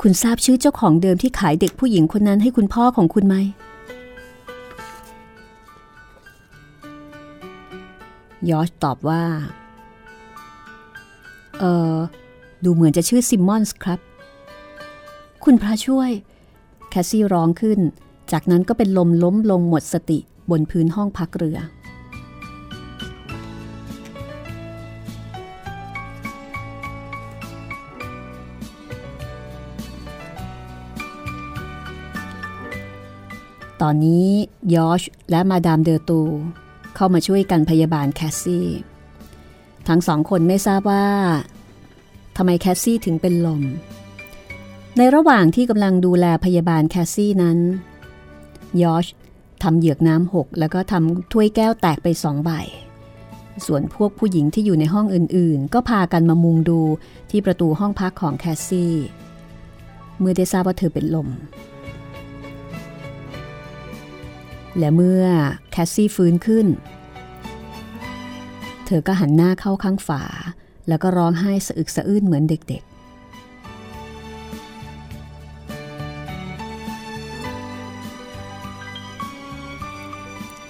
Speaker 2: คุณทราบชื่อเจ้าของเดิมที่ขายเด็กผู้หญิงคนนั้นให้คุณพ่อของคุณไหม ยอชตอบว่า เออดูเหมือนจะชื่อซิมมอนส์ครับ คุณพระช่วย แคสซี่ร้องขึ้น จากนั้นก็เป็นลมล้มลงหมดสติบนพื้นห้องพักเรือ ตอนนี้ยอชและมาดามเดอตู เข้ามาช่วยกันพยาบาลแคสซี่ ทั้งสองคนไม่ทราบว่าทำไมแคสซี่ถึงเป็นลม ในระหว่างที่กำลังดูแลพยาบาลแคสซี่นั้น ยอชทำเหยือกน้ำหกแล้วก็ทำถ้วยแก้วแตกไปสองใบ ส่วนพวกผู้หญิงที่อยู่ในห้องอื่นๆ ก็พากันมามุงดูที่ประตูห้องพักของแคสซี่ เมื่อได้ทราบว่าเธอเป็นลม และเมื่อแคสซี่ฟื้นขึ้น เธอก็หันหน้าเข้าข้างฝา แล้วก็ร้องไห้สะอึกสะอื้นเหมือนเด็ก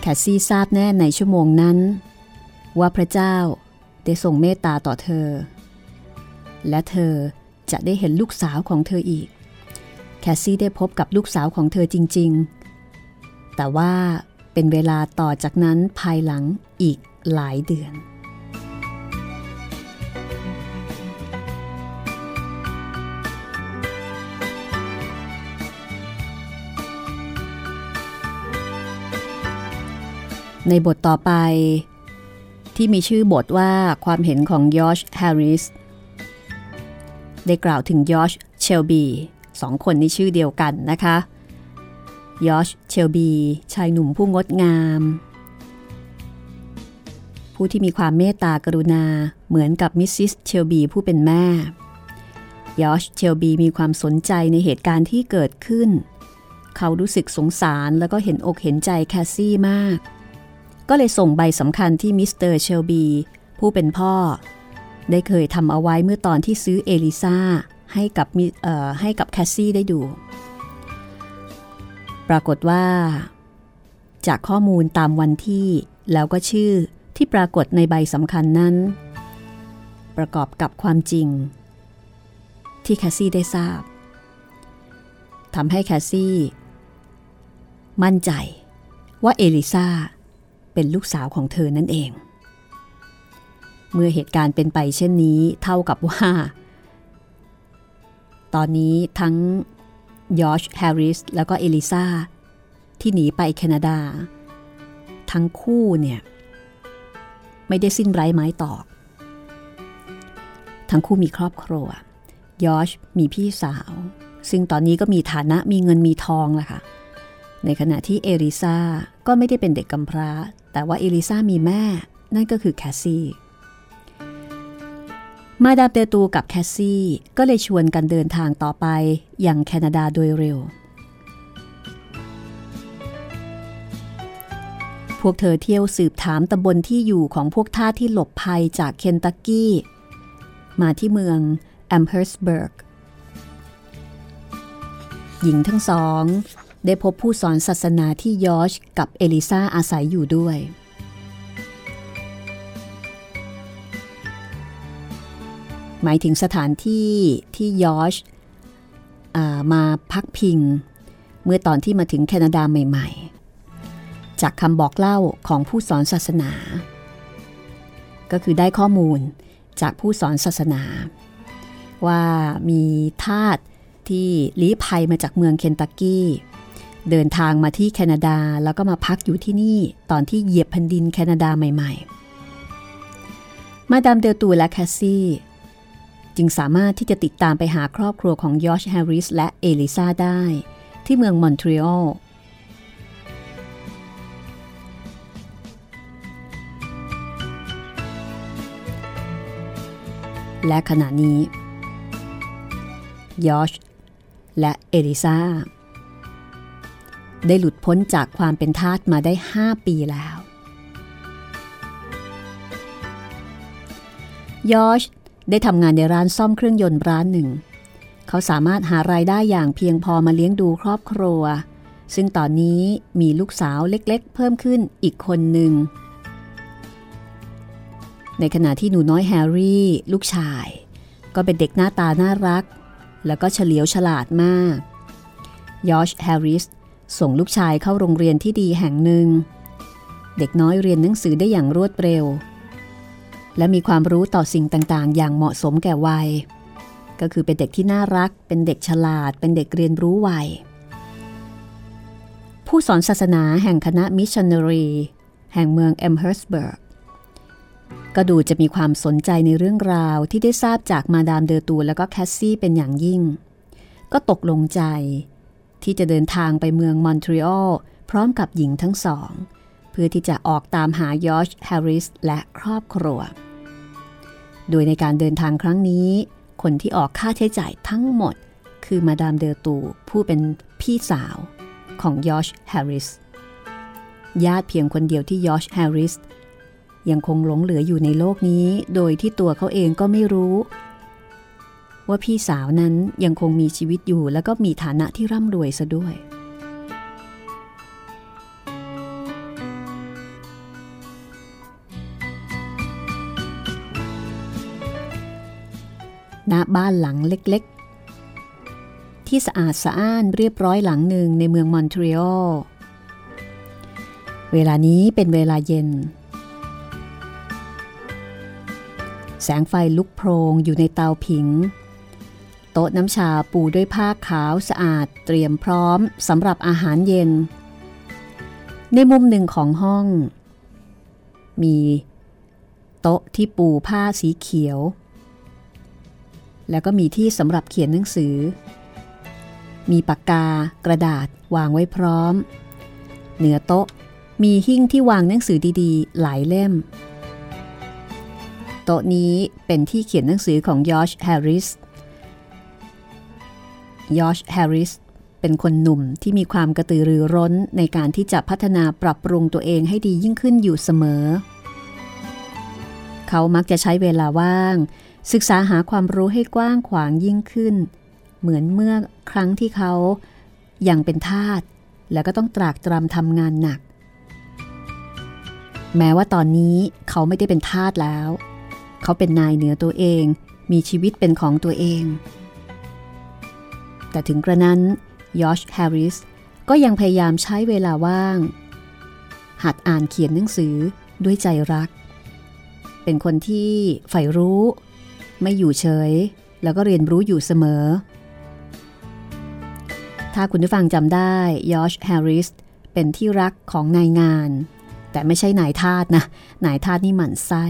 Speaker 2: แคสซี่ทราบแน่ในชั่วโมงนั้น ว่าพระเจ้าได้ทรงเมตตาต่อเธอ และเธอจะได้เห็นลูกสาวของเธออีก แคสซี่ได้พบกับลูกสาวของเธอจริง ๆ แต่ว่าเป็นเวลาต่อจากนั้นภายหลังอีกหลายเดือน ในบทต่อไป ที่มีชื่อบทว่าความเห็นของยอชแฮร์ริสได้กล่าวถึงยอชเชลบีสองคนนี้ชื่อเดียวกันนะคะยอชเชลบีชายหนุ่มผู้งดงาม ผู้ที่มีความเมตตากรุณาเหมือนกับมิสซิสเชลบีผู้เป็นแม่ยอชเชลบีมีความสนใจในเหตุการณ์ที่เกิดขึ้น เขารู้สึกสงสารแล้วก็เห็นอกเห็นใจแคสซี่มาก ก็เลยส่งใบสำคัญที่มิสเตอร์เชลบี ผู้เป็นพ่อ ได้เคยทำเอาไว้เมื่อตอนที่ซื้อเอลิซาให้กับให้กับแคสซี่ได้ดู ปรากฏว่า จากข้อมูลตามวันที่แล้วก็ชื่อที่ปรากฏในใบสำคัญนั้น ประกอบกับความจริง ที่แคสซี่ได้ทราบทำให้แคสซี่ มั่นใจว่าเอลิซา เป็นลูกสาวของเธอนั่นเอง เมื่อเหตุการณ์เป็นไปเช่นนี้เท่ากับว่า ตอนนี้ทั้งยอชแฮร์ริสแล้วก็เอลิซาที่หนีไปแคนาดา ทั้งคู่เนี่ย ไม่ได้สิ้นไร้ไม้ตอก ทั้งคู่มีครอบครัวยอชมีพี่สาว ซึ่งตอนนี้ก็มีฐานะมีเงินมีทองแหละค่ะในขณะที่เอลิซาก็ไม่ได้เป็นเด็กกำพร้า แต่ว่าเอลิซามีแม่ นั่นก็คือแคสซี่ มาดามเดอตูกับแคสซี่ก็เลยชวนกันเดินทางต่อไปอย่างแคนาดาโดยเร็ว พวกเธอเที่ยวสืบถามตำบลที่อยู่ของพวกทาสที่หลบภัยจากเคนตักกี้ มาที่เมืองแอมเฮิร์สเบิร์กหญิงทั้งสอง ได้พบผู้สอนศาสนาที่ยอชกับเอลิซาอาศัยอยู่ด้วย หมายถึงสถานที่ที่ยอชมาพักพิง เมื่อตอนที่มาถึงแคนาดาใหม่ ๆ จากคำบอกเล่าของผู้สอนศาสนา ก็คือได้ข้อมูลจากผู้สอนศาสนา ว่ามีทาสที่ลี้ภัยมาจากเมืองเคนตักกี้ เดินทางมาที่แคนาดาแล้วก็มาพักอยู่ที่นี่ตอนที่เหยียบแผ่นดินแคนาดาใหม่ ๆ มาดามเดอตูและแคสซี่จึงสามารถที่จะติดตามไปหาครอบครัวของยอชแฮร์ริสและเอลิซาได้ ที่เมืองมอนทรีออลและขณะนี้ยอชและเอลิซา ได้หลุดพ้นจากความเป็นทาสมาได้ 5 ปีแล้ว ยอชได้ทำงานในร้านซ่อมเครื่องยนต์ร้านหนึ่ง เขาสามารถหารายได้อย่างเพียงพอมาเลี้ยงดูครอบครัว ซึ่งตอนนี้มีลูกสาวเล็กๆ เพิ่มขึ้นอีกคนหนึ่ง ในขณะที่หนูน้อยแฮร์รี่ ลูกชาย ก็เป็นเด็กหน้าตาน่ารัก แล้วก็เฉลียวฉลาดมากยอชแฮร์ริส ส่งลูกชายเข้าโรงเรียนที่ดีแห่งหนึ่ง เด็กน้อยเรียนหนังสือได้อย่างรวดเร็ว และมีความรู้ต่อสิ่งต่างๆ อย่างเหมาะสมแก่วัย ก็คือเป็นเด็กที่น่ารัก เป็นเด็กฉลาด เป็นเด็กเรียนรู้ไวผู้สอนศาสนาแห่งคณะมิชชันนารีแห่งเมืองแอมเฮิร์สเบิร์กก็ดูจะมีความสนใจในเรื่องราวที่ได้ทราบจากมาดามเดอตูและก็แคสซี่เป็นอย่างยิ่ง ก็ตกลงใจ ที่จะเดินทางไปเมืองมอนทรีออลพร้อมกับหญิงทั้งสอง เพื่อที่จะออกตามหายอชแฮร์ริสและครอบครัว โดยในการเดินทางครั้งนี้ คนที่ออกค่าใช้จ่ายทั้งหมด คือมาดามเดอตูผู้เป็นพี่สาวของยอชแฮร์ริสญาติเพียงคนเดียวที่ยอชแฮร์ริสยังคงหลงเหลืออยู่ในโลกนี้ โดยที่ตัวเขาเองก็ไม่รู้ ว่าพี่สาวนั้นยังคงมีชีวิตอยู่แล้วก็มีฐานะที่ร่ำรวยซะด้วย ณ บ้านหลังเล็กๆ ที่สะอาดสะอ้านเรียบร้อยหลังหนึ่งในเมืองมอนทรีออล เวลานี้เป็นเวลาเย็นแสงไฟลุกโพรงอยู่ในเตาผิง โต๊ะน้ำชาปูด้วยผ้าขาวสะอาดเตรียมพร้อมสำหรับอาหารเย็น ในมุมหนึ่งของห้อง มี โต๊ะที่ปูผ้าสีเขียว แล้วก็มีที่สำหรับเขียนหนังสือ มีปากกากระดาษวางไว้พร้อม เหนือโต๊ะมีหิ้งที่วางหนังสือดีๆ หลายเล่ม โต๊ะนี้เป็นที่เขียนหนังสือของยอชแฮร์ริส ยอชแฮร์ริสเป็นคนหนุ่มที่มีความกระตือรือร้นในการที่จะพัฒนาปรับปรุงตัวเองให้ดียิ่งขึ้นอยู่เสมอ เขามักจะใช้เวลาว่าง ศึกษาหาความรู้ให้กว้างขวางยิ่งขึ้น เหมือนเมื่อครั้งที่เขายังเป็นทาสแล้วก็ต้องตรากตรำทำงานหนัก แม้ว่าตอนนี้เขาไม่ได้เป็นทาสแล้ว เขาเป็นนายเหนือตัวเอง มีชีวิตเป็นของตัวเอง แต่ถึงกระนั้นยอชแฮร์ริสก็ยังพยายามใช้เวลาว่าง หัดอ่านเขียนหนังสือด้วยใจรัก เป็นคนที่ใฝ่รู้ ไม่อยู่เฉย แล้วก็เรียนรู้อยู่เสมอ ถ้าคุณผู้ฟังจำได้ยอชแฮร์ริสเป็นที่รักของนายงาน แต่ไม่ใช่นายทาสนะนายทาสนี่หมั่นไส้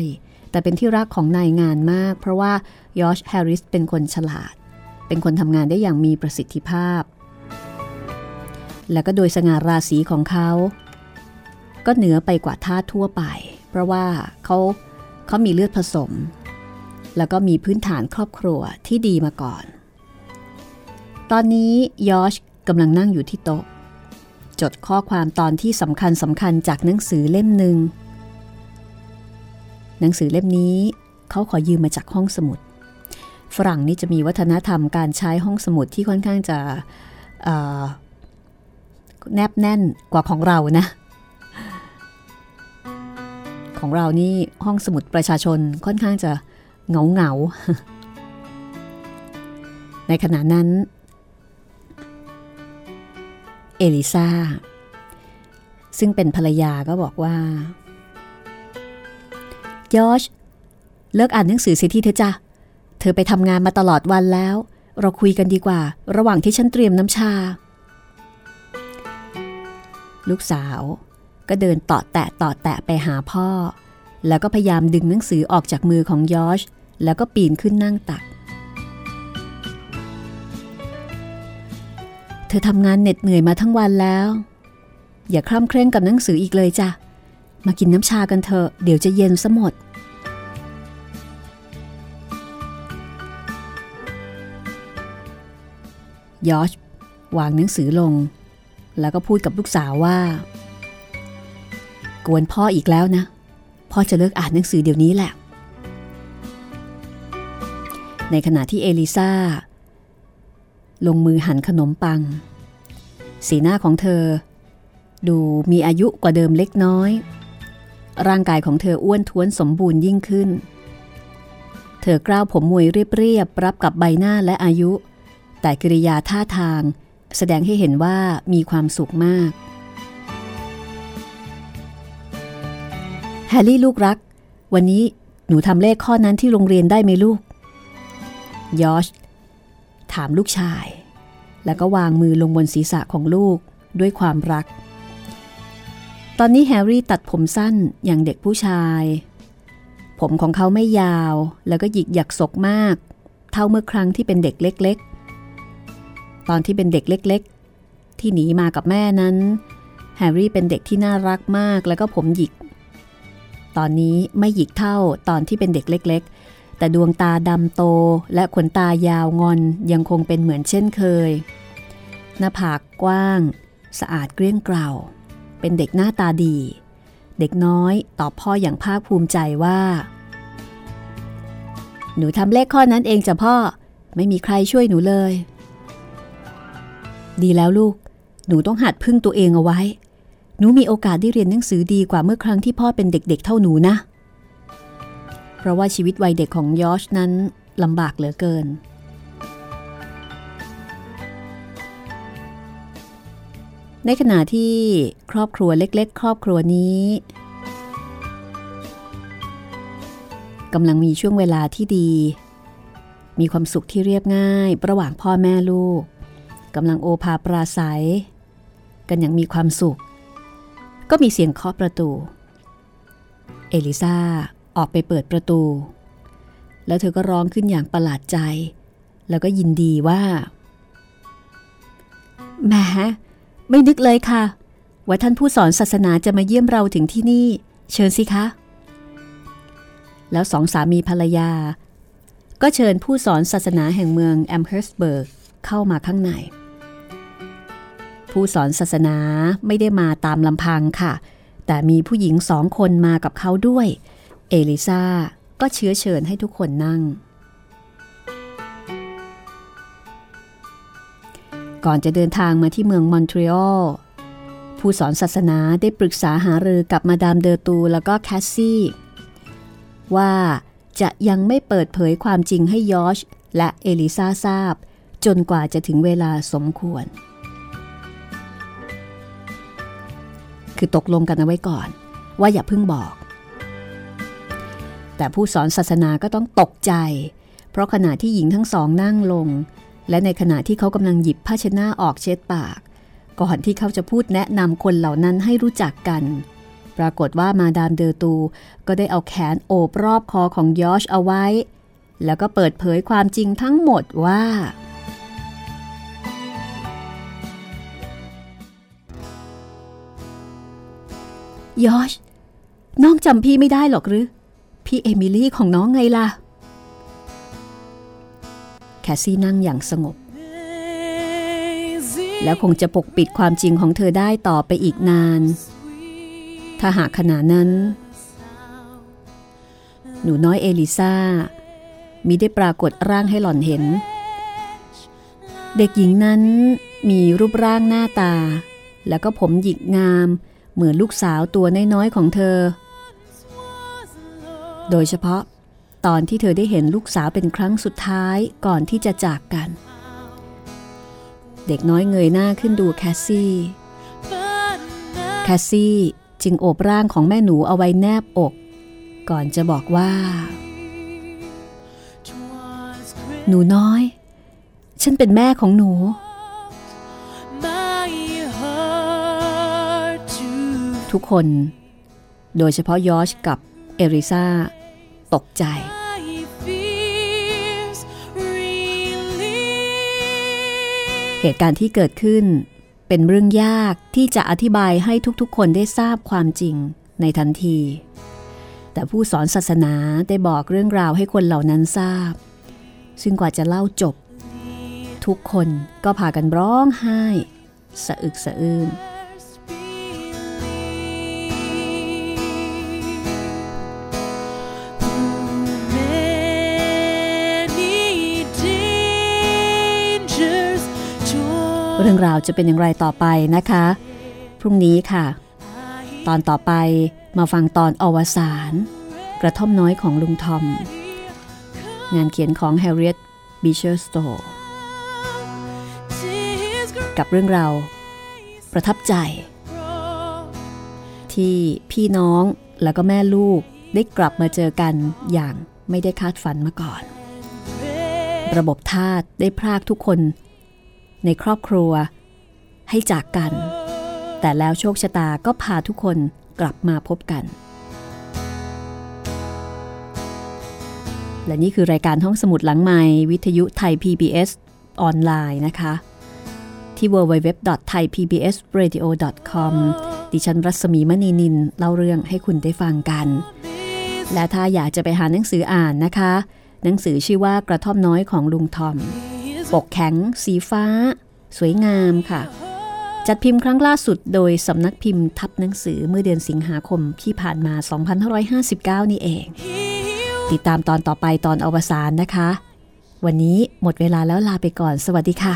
Speaker 2: แต่เป็นที่รักของนายงานมาก เพราะว่ายอชแฮร์ริสเป็นคนฉลาด เป็นคนทำงานได้อย่างมีประสิทธิภาพ และก็โดยสง่าราศีของเขา ก็เหนือไปกว่าทาทั่วไป เพราะว่าเขาเขามีเลือดผสม แล้วก็มีพื้นฐานครอบครัวที่ดีมาก่อน ตอนนี้ยอชกำลังนั่งอยู่ที่โต๊ะ จดข้อความตอนที่สำคัญสำคัญจากหนังสือเล่มหนึ่งหนังสือเล่มนี้เขาขอยืมมาจากห้องสมุด ฝรั่งนี่จะมีวัฒนธรรมการใช้ห้องสมุดที่ค่อนข้างจะแนบแน่นกว่าของเรานะ ของเรานี่ห้องสมุดประชาชนค่อนข้างจะเหงาเหงาในขณะนั้น เอลิซาซึ่งเป็นภรรยาก็บอกว่ายอชเลิกอ่านหนังสือเสียทีเถอะจ้ะ เธอไปทำงานมาตลอดวันแล้ว เราคุยกันดีกว่า ระหว่างที่ฉันเตรียมน้ำชา ลูกสาว ก็เดินต่อแตะต่อแตะไปหาพ่อ แล้วก็พยายามดึงหนังสือออกจากมือของยอชแล้วก็ปีนขึ้นนั่งตัก เธอทำงานเหน็ดเหนื่อยมาทั้งวันแล้ว อย่าคร่ำเคร่งกับหนังสืออีกเลยจ้ะ มากินน้ำชากันเถอะ เดี๋ยวจะเย็นซะหมด ยอชวางหนังสือลง แล้วก็พูดกับลูกสาวว่า กวนพ่ออีกแล้วนะ พ่อจะเลิกอ่านหนังสือเดี๋ยวนี้แหละ ในขณะที่เอลิซาลงมือหั่นขนมปัง สีหน้าของเธอ ดูมีอายุกว่าเดิมเล็กน้อย ร่างกายของเธออ้วนท้วนสมบูรณ์ยิ่งขึ้น เธอกล้าวผมมวยเรียบๆรับกับใบหน้าและอายุ แต่กิริยาท่าทางแสดงให้เห็นว่ามีความสุขมาก แฮร์รี่ลูกรัก วันนี้หนูทำเลขข้อนั้นที่โรงเรียนได้ไหมลูก ยอชถามลูกชาย แล้วก็วางมือลงบนศีรษะของลูกด้วยความรัก ตอนนี้แฮร์รี่ตัดผมสั้นอย่างเด็กผู้ชาย ผมของเขาไม่ยาวแล้วก็หยิกหยักศกมาก เท่าเมื่อครั้งที่เป็นเด็กเล็กๆ ตอนที่เป็นเด็กเล็ก ๆ ที่หนีมากับแม่นั้น แฮร์รี่เป็นเด็กที่น่ารักมากแล้วก็ผมหยิก ตอนนี้ไม่หยิกเท่าตอนที่เป็นเด็กเล็ก ๆ แต่ดวงตาดำโตและขนตายาวงอนยังคงเป็นเหมือนเช่นเคย หน้าผากกว้าง สะอาดเกลี้ยงเกล่า เป็นเด็กหน้าตาดี เด็กน้อยตอบพ่ออย่างภาคภูมิใจว่า หนูทำเลขข้อนั้นเองจ้ะพ่อไม่มีใครช่วยหนูเลย ดีแล้วลูก หนูต้องหัดพึ่งตัวเองเอาไว้ หนูมีโอกาสได้เรียนหนังสือดีกว่าเมื่อครั้งที่พ่อเป็นเด็กๆเท่าหนูนะ เพราะว่าชีวิตวัยเด็กของยอชนั้นลำบากเหลือเกิน ในขณะที่ครอบครัวเล็ก ๆ ครอบครัวนี้กำลังมีช่วงเวลาที่ดี มีความสุขที่เรียบง่าย ระหว่างพ่อแม่ลูก กำลังโอภาปราศัย กันอย่างมีความสุข ก็มีเสียงเคาะประตู เอลิซาออกไปเปิดประตู แล้วเธอก็ร้องขึ้นอย่างประหลาดใจ แล้วก็ยินดีว่าแหมไม่นึกเลยค่ะว่าท่านผู้สอนศาสนาจะมาเยี่ยมเราถึงที่นี่ เชิญสิคะ แล้วสองสามีภรรยา ก็เชิญผู้สอนศาสนาแห่งเมืองแอมเฮิร์สเบิร์กเข้ามาข้างใน ผู้สอนศาสนาไม่ได้มาตามลำพังค่ะ แต่มีผู้หญิงสองคนมากับเขาด้วย เอลิซาก็เชื้อเชิญให้ทุกคนนั่ง ก่อนจะเดินทางมาที่เมืองมอนทรีออลผู้สอนศาสนาได้ปรึกษาหารือกับมาดามเดอตูแล้วก็แคสซี่ ว่าจะยังไม่เปิดเผยความจริงให้ยอชและเอลิซาทราบ จนกว่าจะถึงเวลาสมควร คือตกลงกันเอาไว้ก่อน ว่าอย่าเพิ่งบอก แต่ผู้สอนศาสนาก็ต้องตกใจ เพราะขณะที่หญิงทั้งสองนั่งลง และในขณะที่เขากำลังหยิบผ้าเช็ดหน้าออกเช็ดปาก ก่อนที่เขาจะพูดแนะนำคนเหล่านั้นให้รู้จักกัน ปรากฏว่ามาดามเดอตูก็ได้เอาแขนโอบรอบคอของยอชเอาไว้ แล้วก็เปิดเผยความจริงทั้งหมดว่า ยอชน้องจำพี่ไม่ได้หรอกหรือ พี่เอมิลี่ของน้องไงล่ะ แคสซี่นั่งอย่างสงบ แล้วคงจะปกปิดความจริงของเธอได้ต่อไปอีกนาน ถ้าหากขณะนั้น หนูน้อยเอลิซามิได้ปรากฏร่างให้หล่อนเห็น เด็กหญิงนั้นมีรูปร่างหน้าตา แล้วก็ผมหยิกงาม เหมือนลูกสาวตัวน้อยๆของเธอ โดยเฉพาะ ตอนที่เธอได้เห็นลูกสาวเป็นครั้งสุดท้ายก่อนที่จะจากกัน เด็กน้อยเงยหน้าขึ้นดูแคสซี่ แคสซี่จึงโอบร่างของแม่หนูเอาไว้แนบอก ก่อนจะบอกว่า หนูน้อย ฉันเป็นแม่ของหนู ทุกคน โดยเฉพาะยอชกับเอริซาตกใจ เหตุการณ์ที่เกิดขึ้น เป็นเรื่องยากที่จะอธิบายให้ทุกๆ คนได้ทราบความจริงในทันที แต่ผู้สอนศาสนาได้บอกเรื่องราวให้คนเหล่านั้นทราบ ซึ่งกว่าจะเล่าจบ ทุกคนก็พากันร้องไห้ สะอึกสะอื้น เรื่องราวจะเป็นอย่างไรต่อไปนะคะ พรุ่งนี้ค่ะ ตอนต่อไปมาฟังตอนอวสานกระท่อมน้อยของลุงทอม งานเขียนของ Harriet Beecher Stowe กับเรื่องราวประทับใจ ที่พี่น้องแล้วก็แม่ลูกได้กลับมาเจอกันอย่างไม่ได้คาดฝันมาก่อน ระบบทาสได้พรากทุกคน ในครอบครัว ให้จากกัน แต่แล้วโชคชะตาก็พาทุกคนกลับมาพบกัน และนี่คือรายการห้องสมุดหลังใหม่วิทยุไทย PBS ออนไลน์นะคะ ที่ www.thaipbsradio.com ดิฉันรัศมีมณีนินเล่าเรื่องให้คุณได้ฟังกัน และถ้าอยากจะไปหาหนังสืออ่านนะคะ หนังสือชื่อว่ากระท่อมน้อยของลุงทอม ปกแข็ง สีฟ้า สวยงามค่ะ จัดพิมพ์ครั้งล่าสุดโดยสำนักพิมพ์ทับหนังสือเมื่อเดือนสิงหาคมที่ผ่านมา 2559 นี่เอง ติดตามตอนต่อไปตอนอวสานนะคะ วันนี้หมดเวลาแล้วลาไปก่อน สวัสดีค่ะ